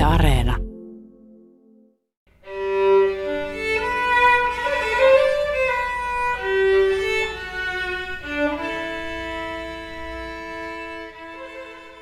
Yle Areena.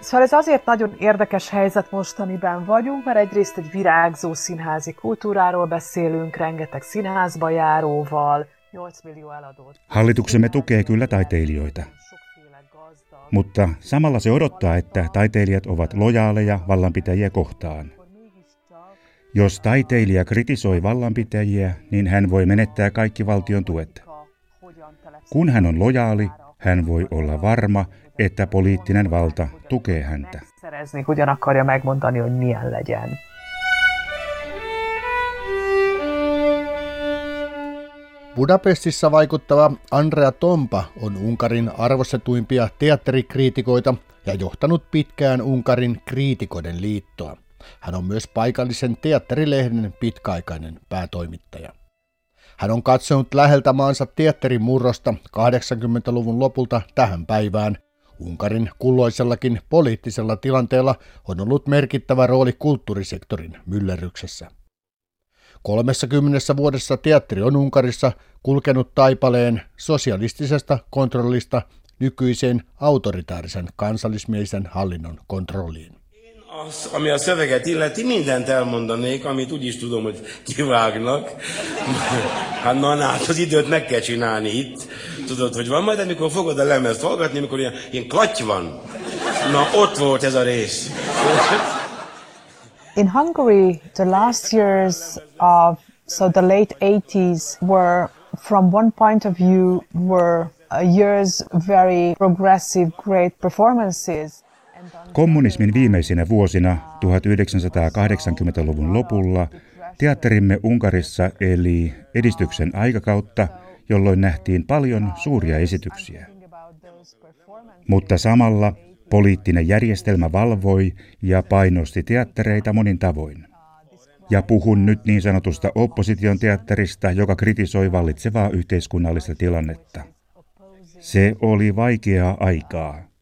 Szóval ez azért nagyon érdekes helyzet most, amiben vagyunk, mert egyrészt egy virágzó színházi kultúráról beszélünk, rengeteg színházba járóval, 8 millió eladót. Hallituksemme tukee kyllä taiteilijoita. Mutta samalla se odottaa, että taiteilijat ovat lojaaleja vallanpitäjiä kohtaan. Jos taiteilija kritisoi vallanpitäjiä, niin hän voi menettää kaikki valtion tuet. Kun hän on lojaali, hän voi olla varma, että poliittinen valta tukee häntä. Akarja megmondani, hogy milyen legyen. Budapestissa vaikuttava Andrea Tompa on Unkarin arvostetuimpia teatterikriitikoita ja johtanut pitkään Unkarin kriitikoiden liittoa. Hän on myös paikallisen teatterilehden pitkäaikainen päätoimittaja. Hän on katsonut läheltä maansa teatterin murrosta 80-luvun lopulta tähän päivään. Unkarin kulloisellakin poliittisella tilanteella on ollut merkittävä rooli kulttuurisektorin myllerryksessä. 30 vuodessa teatteri on Unkarissa kulkenut taipaleen sosialistisesta kontrollista nykyiseen autoritaarisen kansallismielisen hallinnon kontrolliin. Az, ami a szöveget illeti, mindent elmondanék, amit úgy is tudom, hogy kivágnak. Hát na, na, az időt meg kell csinálni itt. Tudod, hogy van majd, amikor fogod a lemezt hallgatni, amikor ilyen, ilyen klaty van. Na, ott volt ez a rész. In Hungary, the last years of so the late 80s were, from one point of view, were uh, years very progressive, great performances. Kommunismin viimeisinä vuosina 1980-luvun lopulla teatterimme Unkarissa eli edistyksen aikakautta, jolloin nähtiin paljon suuria esityksiä. Mutta samalla poliittinen järjestelmä valvoi ja painosti teattereita monin tavoin. Ja puhun nyt niin sanotusta opposition teatterista, joka kritisoi vallitsevaa yhteiskunnallista tilannetta. Se oli vaikeaa aikaa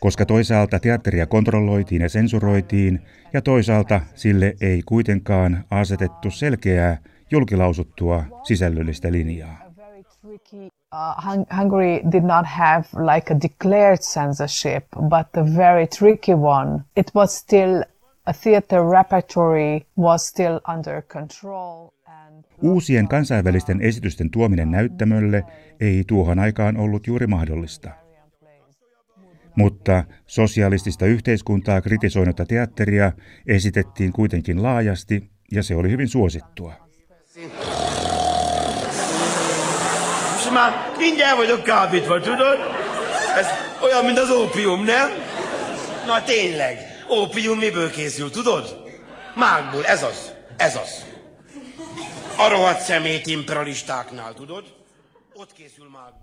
koska toisaalta teatteria kontrolloitiin ja sensuroitiin, ja toisaalta sille ei kuitenkaan asetettu selkeää, julkilausuttua sisällöllistä linjaa. Uh, Hungary did not have like a declared censorship, but a very tricky one. It was still a theater repertory was still under control. Uusien kansainvälisten esitysten tuominen näyttämölle ei tuohon aikaan ollut juuri mahdollista. Mutta sosialistista yhteiskuntaa kritisoinutta teatteria esitettiin kuitenkin laajasti ja se oli hyvin suosittua. Már mindjárt vagyok kábítva, tudod? Ez olyan, mint az ópium, nem? Na tényleg, ópium miből készül, tudod? Mágból, ez az, ez az. A rohadt szemét imperialistáknál, tudod?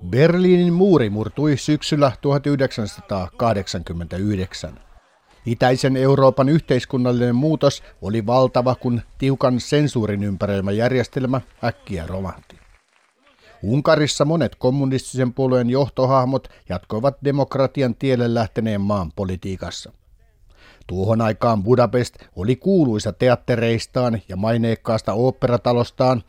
Berliinin muuri murtui syksyllä 1989. Itäisen Euroopan yhteiskunnallinen muutos oli valtava, kun tiukan sensuurin ympäröimä järjestelmä äkkiä romahti. Unkarissa monet kommunistisen puolueen johtohahmot jatkoivat demokratian tielle lähteneen maan politiikassa. Tuohon aikaan Budapest oli kuuluisa teattereistaan ja maineikkaasta oopperatalostaan,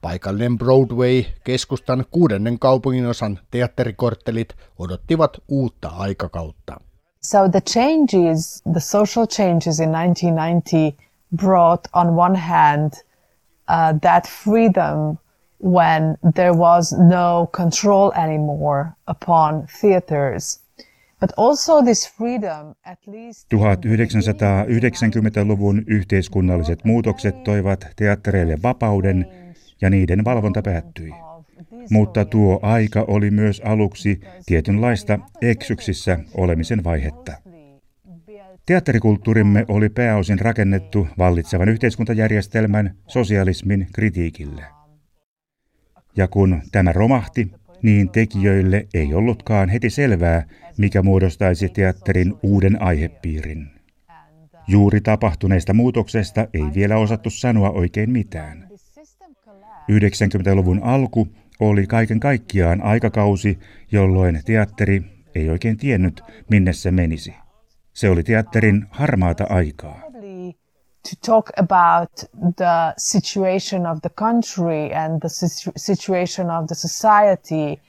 Paikallinen Broadway, keskustan kuudennen kaupunginosan teatterikorttelit odottivat uutta aikakautta. So the changes, the social changes in 1990 brought on one hand uh, that freedom when there was no control anymore upon theaters. But also this freedom, at least 1990-luvun yhteiskunnalliset muutokset toivat teattereille vapauden ja niiden valvonta päättyi. Mutta tuo aika oli myös aluksi tietynlaista eksyksissä olemisen vaihetta. Teatterikulttuurimme oli pääosin rakennettu vallitsevan yhteiskuntajärjestelmän sosialismin kritiikille. Ja kun tämä romahti, niin tekijöille ei ollutkaan heti selvää, mikä muodostaisi teatterin uuden aihepiirin. Juuri tapahtuneesta muutoksesta ei vielä osattu sanoa oikein mitään. 90-luvun alku oli kaiken kaikkiaan aikakausi, jolloin teatteri ei oikein tiennyt, minne se menisi. Se oli teatterin harmaata aikaa. To talk about the situation of the country and the situ- situation of the society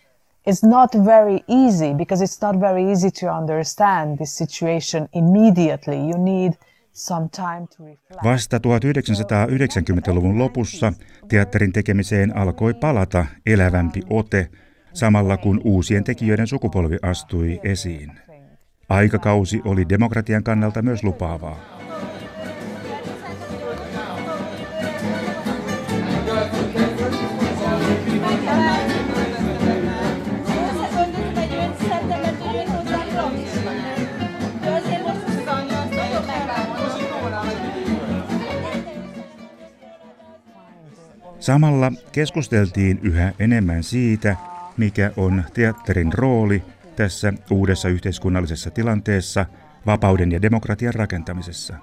is not very easy because it's not very easy to understand this situation immediately. You need some time to reflect. Vasta 1990-luvun lopussa teatterin tekemiseen alkoi palata elävämpi ote, samalla kun uusien tekijöiden sukupolvi astui esiin. Aikakausi oli demokratian kannalta myös lupaavaa. Samalla keskusteltiin yhä enemmän siitä, mikä on teatterin rooli tässä uudessa yhteiskunnallisessa tilanteessa vapauden ja demokratian rakentamisessa.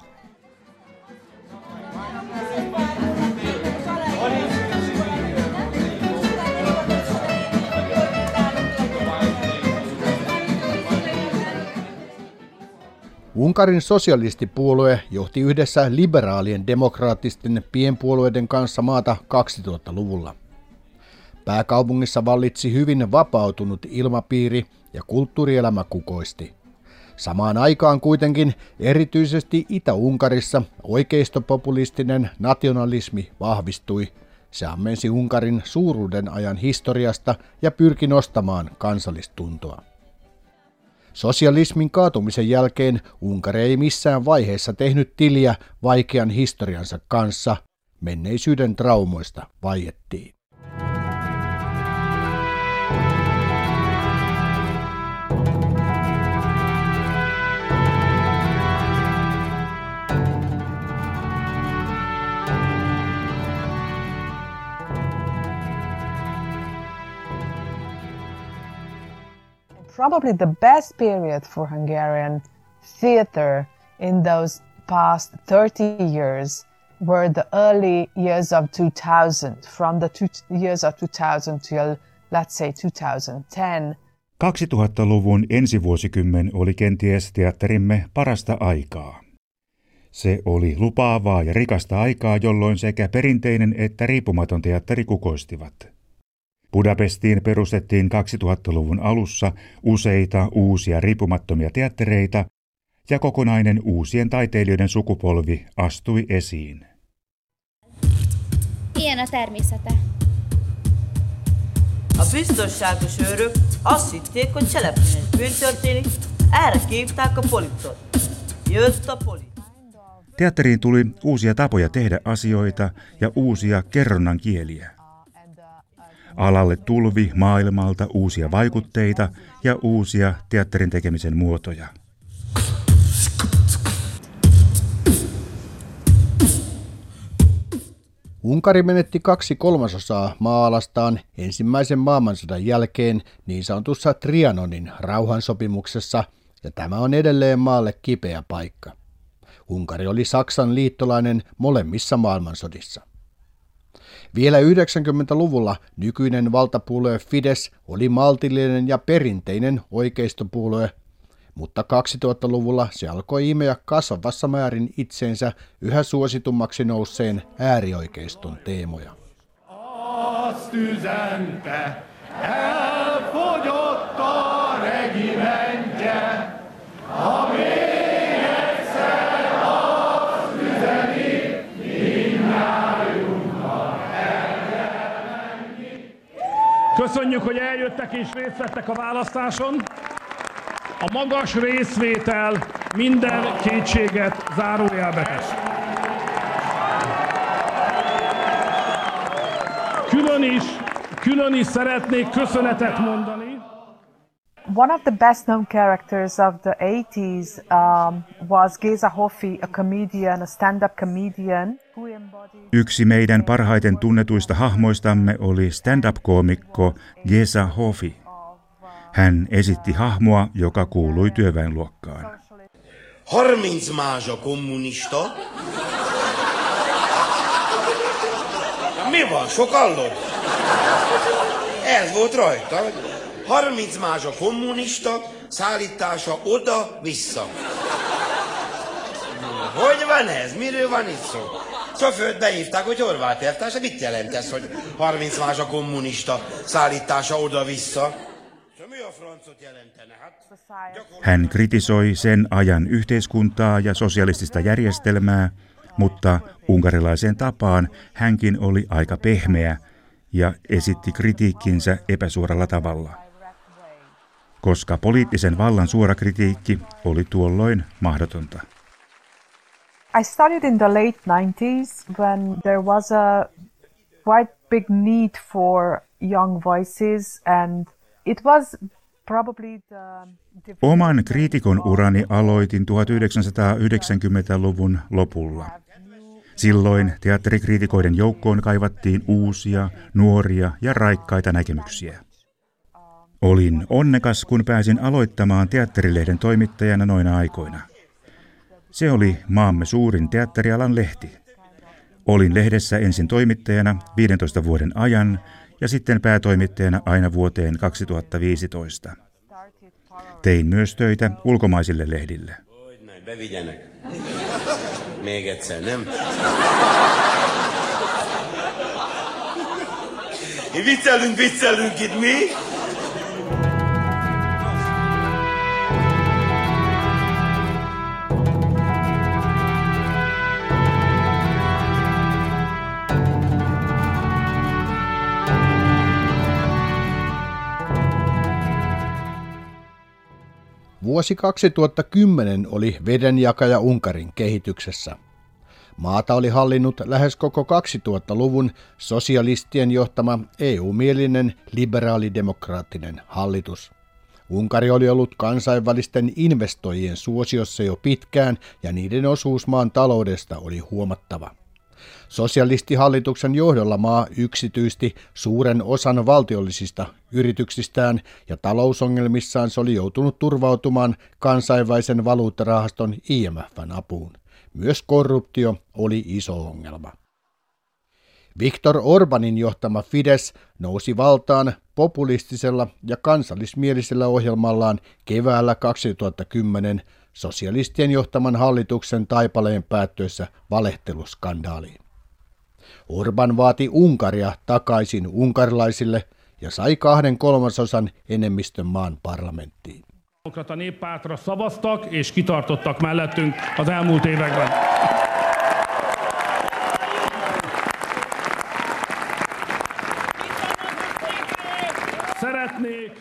Unkarin sosialistipuolue johti yhdessä liberaalien demokraattisten pienpuolueiden kanssa maata 2000-luvulla. Pääkaupungissa vallitsi hyvin vapautunut ilmapiiri ja kulttuurielämä kukoisti. Samaan aikaan kuitenkin erityisesti Itä-Unkarissa oikeistopopulistinen nationalismi vahvistui. Se ammensi Unkarin suuruuden ajan historiasta ja pyrki nostamaan kansallistuntoa. Sosialismin kaatumisen jälkeen Unkari ei missään vaiheessa tehnyt tiliä vaikean historiansa kanssa. Menneisyyden traumoista vaiettiin. Probably the best period for Hungarian theater in those past 30 years were the early years of 2000, from the two years of 2000 till, let's say, 2010. 2000-luvun ensivuosikymmen oli kenties teatterimme parasta aikaa. Se oli lupaavaa ja rikasta aikaa, jolloin sekä perinteinen että riippumaton teatteri kukoistivat. Budapestiin perustettiin 2000-luvun alussa useita uusia riippumattomia teattereita ja kokonainen uusien taiteilijoiden sukupolvi astui esiin. Ilyen a természete. A biztonságos őrök azt hitték, hogy cselekmény bűn történik, erre kívták a politot. Jött a polit. Teatteriin tuli uusia tapoja tehdä asioita ja uusia kerronnan kieliä. Alalle tulvi maailmalta uusia vaikutteita ja uusia teatterin tekemisen muotoja. Unkari menetti kaksi kolmasosaa maalastaan ensimmäisen maailmansodan jälkeen niin sanotussa Trianonin rauhansopimuksessa, ja tämä on edelleen maalle kipeä paikka. Unkari oli Saksan liittolainen molemmissa maailmansodissa. Vielä 90-luvulla nykyinen valtapuolue Fides oli maltillinen ja perinteinen oikeistopuolue, mutta 2000-luvulla se alkoi imeä kasvavassa määrin itsensä yhä suositummaksi nousseen äärioikeiston teemoja. Azt üzente, elfogyott a Köszönjük, hogy eljöttek és részt vettek a választáson. A magas részvétel minden kétséget zárójelbe tesz. Külön is, külön is szeretnék köszönetet mondani. One of the best known characters of the 80s um, was Geza Hoffi, a comedian, a stand-up comedian. Yksi meidän parhaiten tunnetuista hahmoistamme oli stand-up-koomikko Geza Hoffi. Hän esitti hahmoa, joka kuului työväenluokkaan. 30 mázsa kommunista. Mi van, sokallod? Ez volt rajta. 30 mázsa kommunista, szállítása oda-vissza. Hogy van ez? Miről van itt szó? Sofőrt beívták, hogy horvát elvtárs, mit jelent ez, hogy 30 más a kommunista szállítása oda-vissza? Hän kritisoi sen ajan yhteiskuntaa ja sosialistista järjestelmää, mutta unkarilaiseen tapaan hänkin oli aika pehmeä ja esitti kritiikkinsä epäsuoralla tavalla. Koska poliittisen vallan suora kritiikki oli tuolloin mahdotonta. I started in the late 90s when there was a quite big need for young voices and it was Oman kriitikon urani aloitin 1990-luvun lopulla. Silloin teatterikriitikoiden joukkoon kaivattiin uusia, nuoria ja raikkaita näkemyksiä. Olin onnekas, kun pääsin aloittamaan teatterilehden toimittajana noina aikoina. Se oli maamme suurin teatterialan lehti. Olin lehdessä ensin toimittajana 15 vuoden ajan ja sitten päätoimittajana aina vuoteen 2015. Tein myös töitä ulkomaisille lehdille. Viccelünk, viccelünk itt mi? Vuosi 2010 oli vedenjakaja Unkarin kehityksessä. Maata oli hallinnut lähes koko 2000-luvun sosialistien johtama EU-mielinen liberaalidemokraattinen hallitus. Unkari oli ollut kansainvälisten investoijien suosiossa jo pitkään ja niiden osuus maan taloudesta oli huomattava. Sosialistihallituksen johdolla maa yksityisti suuren osan valtiollisista yrityksistään ja talousongelmissaan se oli joutunut turvautumaan kansainvälisen valuuttarahaston IMFn apuun. Myös korruptio oli iso ongelma. Viktor Orbanin johtama Fides nousi valtaan populistisella ja kansallismielisellä ohjelmallaan keväällä 2010 sosialistien johtaman hallituksen taipaleen päättyessä valehteluskandaaliin. Orban vaati Unkaria takaisin unkarilaisille ja sai kahden kolmasosan enemmistön maan parlamenttiin. Demokrata néppártra szavaztak és kitartottak mellettünk az elmúlt években. Szeretnék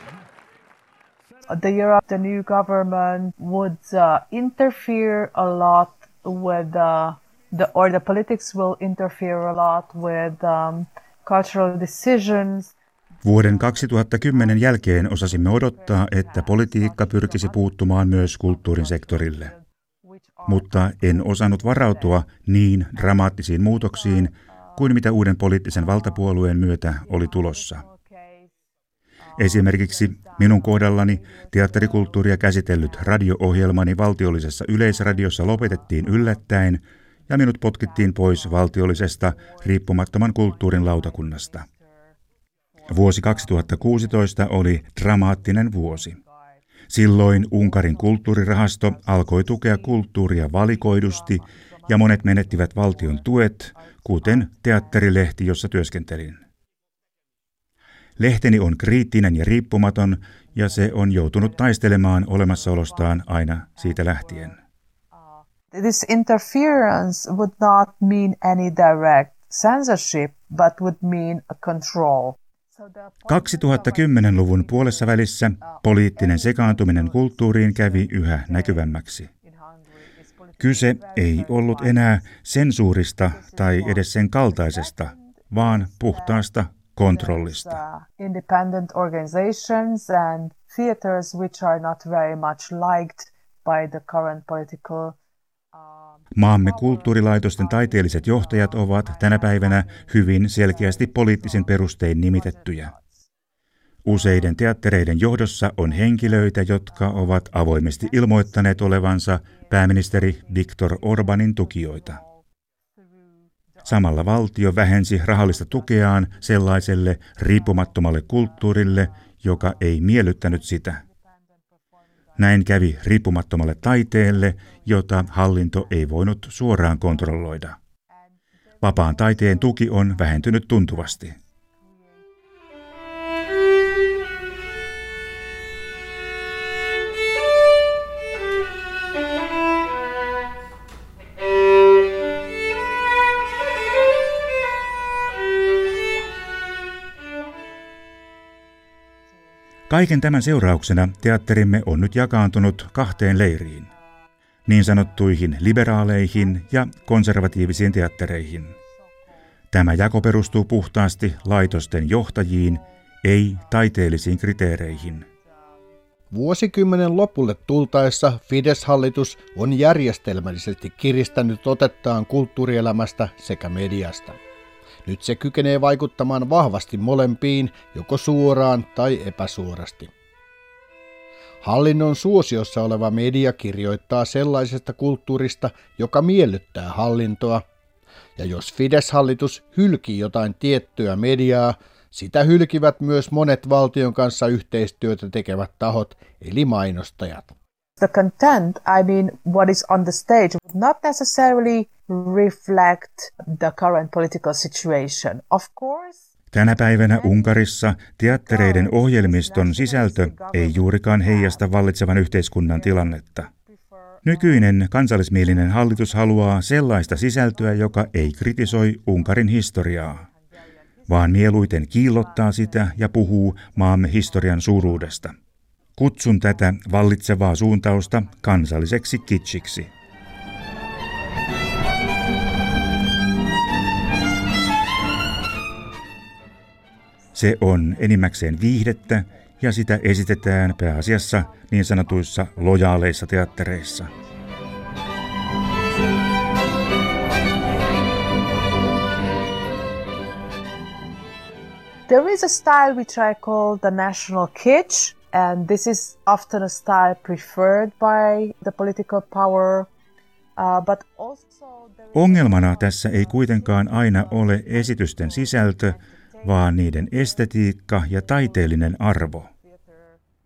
the year of the new government would uh, interfere a lot with uh, the or the politics will interfere a lot with um, cultural decisions. Vuoden 2010 jälkeen osasimme odottaa, että politiikka pyrkisi puuttumaan myös kulttuurin sektorille. Mutta en osannut varautua niin dramaattisiin muutoksiin kuin mitä uuden poliittisen valtapuolueen myötä oli tulossa. Esimerkiksi minun kohdallani teatterikulttuuria käsitellyt radio-ohjelmani valtiollisessa yleisradiossa lopetettiin yllättäen ja minut potkittiin pois valtiollisesta riippumattoman kulttuurin lautakunnasta. Vuosi 2016 oli dramaattinen vuosi. Silloin Unkarin kulttuurirahasto alkoi tukea kulttuuria valikoidusti ja monet menettivät valtion tuet, kuten teatterilehti, jossa työskentelin. Lehteni on kriittinen ja riippumaton ja se on joutunut taistelemaan olemassaolostaan aina siitä lähtien. This interference would not mean any direct censorship, but would mean a control. 2010-luvun puolessa välissä poliittinen sekaantuminen kulttuuriin kävi yhä näkyvämmäksi. Kyse ei ollut enää sensuurista tai edes sen kaltaisesta, vaan puhtaasta kontrollista. Independent organizations and theaters which are not very much liked by the current political Maamme kulttuurilaitosten taiteelliset johtajat ovat tänä päivänä hyvin selkeästi poliittisin perustein nimitettyjä. Useiden teattereiden johdossa on henkilöitä, jotka ovat avoimesti ilmoittaneet olevansa pääministeri Viktor Orbanin tukijoita. Samalla valtio vähensi rahallista tukeaan sellaiselle riippumattomalle kulttuurille, joka ei miellyttänyt sitä. Näin kävi riippumattomalle taiteelle, jota hallinto ei voinut suoraan kontrolloida. Vapaan taiteen tuki on vähentynyt tuntuvasti. Kaiken tämän seurauksena teatterimme on nyt jakaantunut kahteen leiriin. Niin sanottuihin liberaaleihin ja konservatiivisiin teattereihin. Tämä jako perustuu puhtaasti laitosten johtajiin, ei taiteellisiin kriteereihin. Vuosikymmenen lopulle tultaessa Fidesz-hallitus on järjestelmällisesti kiristänyt otettaan kulttuurielämästä sekä mediasta. Nyt se kykenee vaikuttamaan vahvasti molempiin, joko suoraan tai epäsuorasti. Hallinnon suosiossa oleva media kirjoittaa sellaisesta kulttuurista, joka miellyttää hallintoa, ja jos Fidesz-hallitus hylkii jotain tiettyä mediaa, sitä hylkivät myös monet valtion kanssa yhteistyötä tekevät tahot, eli mainostajat. The content, I mean what is on the stage, would not necessarily reflect the current political situation. Of course, Tänä päivänä Unkarissa teattereiden ohjelmiston sisältö ei juurikaan heijasta vallitsevan yhteiskunnan tilannetta. Nykyinen kansallismielinen hallitus haluaa sellaista sisältöä, joka ei kritisoi Unkarin historiaa, vaan mieluiten kiillottaa sitä ja puhuu maamme historian suuruudesta. Kutsun tätä vallitsevaa suuntausta kansalliseksi kitsiksi. Se on enimmäkseen viihdettä ja sitä esitetään pääasiassa niin sanotuissa lojaaleissa teattereissa. there is a style which I call the national kitsch, and this is often a style preferred by the political power, uh, Ongelmana tässä ei kuitenkaan aina ole esitysten sisältö, vaan niiden estetiikka ja taiteellinen arvo.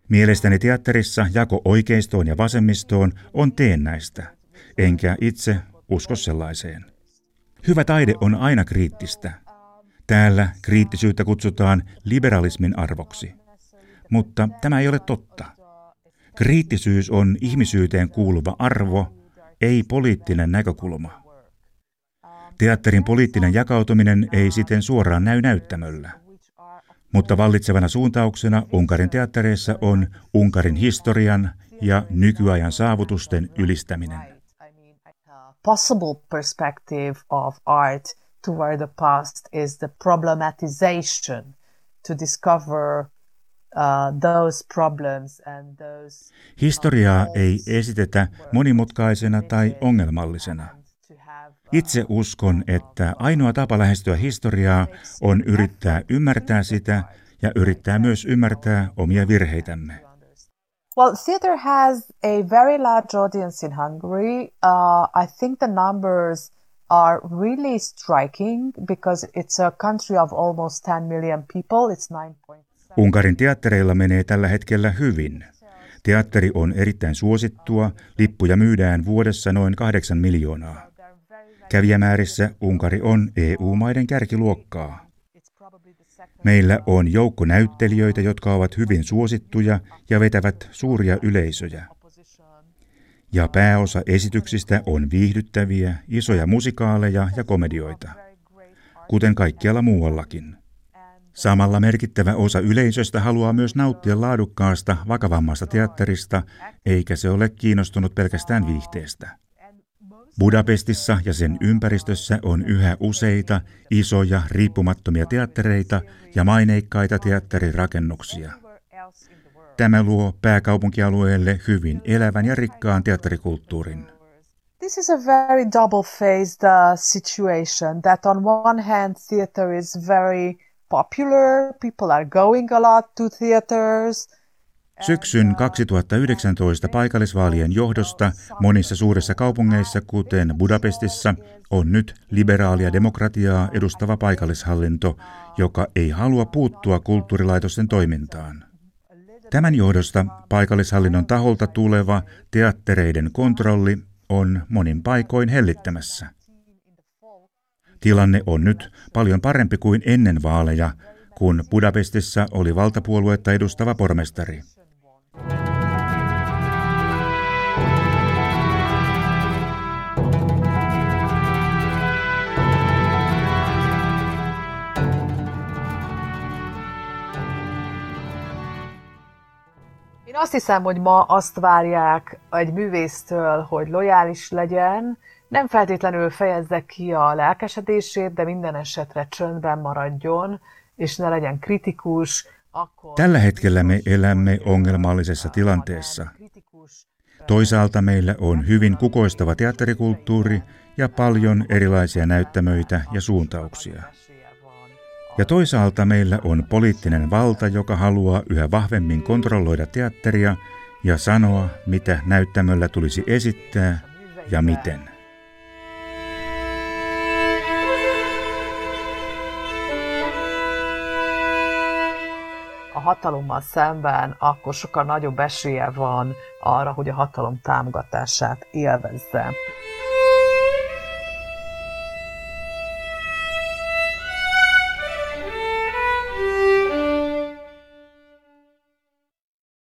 Mielestäni teatterissa jako oikeistoon ja vasemmistoon on teennäistä, enkä itse usko sellaiseen. Hyvä taide on aina kriittistä. Täällä kriittisyyttä kutsutaan liberalismin arvoksi. Mutta tämä ei ole totta. Kriittisyys on ihmisyyteen kuuluva arvo, ei poliittinen näkökulma. Teatterin poliittinen jakautuminen ei siten suoraan näy näyttämöllä. Mutta vallitsevana suuntauksena Unkarin teattereissa on Unkarin historian ja nykyajan saavutusten ylistäminen. possible perspective of art toward the past is the problematization to discover Historiaa ei esitetä monimutkaisena tai ongelmallisena. have Itse uskon, että ainoa tapa lähestyä historiaa on yrittää ymmärtää sitä ja yrittää myös ymmärtää omia virheitämme. Well, theater has a very large audience in Hungary. Uh, I think the numbers are really striking because it's a country of almost 10 million people. It's 9.7. Unkarin teattereilla menee tällä hetkellä hyvin. Teatteri on erittäin suosittua, lippuja myydään vuodessa noin 8 miljoonaa. Kävijämäärissä Unkari on EU-maiden kärkiluokkaa. Meillä on joukko näyttelijöitä, jotka ovat hyvin suosittuja ja vetävät suuria yleisöjä. Ja pääosa esityksistä on viihdyttäviä, isoja musikaaleja ja komedioita, kuten kaikkialla muuallakin. Samalla merkittävä osa yleisöstä haluaa myös nauttia laadukkaasta, vakavammasta teatterista, eikä se ole kiinnostunut pelkästään viihteestä. Budapestissa ja sen ympäristössä on yhä useita isoja riippumattomia teattereita ja maineikkaita teatterirakennuksia. Tämä luo pääkaupunkialueelle hyvin elävän ja rikkaan teatterikulttuurin. This is a very double-faced uh, situation that on one hand theater is very popular, people are going a lot to theaters. Syksyn 2019 paikallisvaalien johdosta monissa suurissa kaupungeissa, kuten Budapestissa, on nyt liberaalia demokratiaa edustava paikallishallinto, joka ei halua puuttua kulttuurilaitosten toimintaan. Tämän johdosta paikallishallinnon taholta tuleva teattereiden kontrolli on monin paikoin hellittämässä. Tilanne on nyt paljon parempi kuin ennen vaaleja, kun Budapestissa oli valtapuoluetta edustava pormestari. Én azt hiszem, hogy ma azt várják egy művésztől, hogy lojális legyen, nem feltétlenül fejezze ki a lelkesedését, de minden esetre csöndben maradjon, és ne legyen kritikus. Akkor... Tällä hetkellä me elämme ongelmallisessa tilanteessa. Toisaalta meillä on hyvin kukoistava teatterikulttuuri ja paljon erilaisia näyttämöitä ja suuntauksia. Ja toisaalta meillä on poliittinen valta, joka haluaa yhä vahvemmin kontrolloida teatteria ja sanoa, mitä näyttämöllä tulisi esittää ja miten. Hatalommal szemben, akkor sokkal nagyobb esélye van arra, hogy a hatalom támogatását élvezze.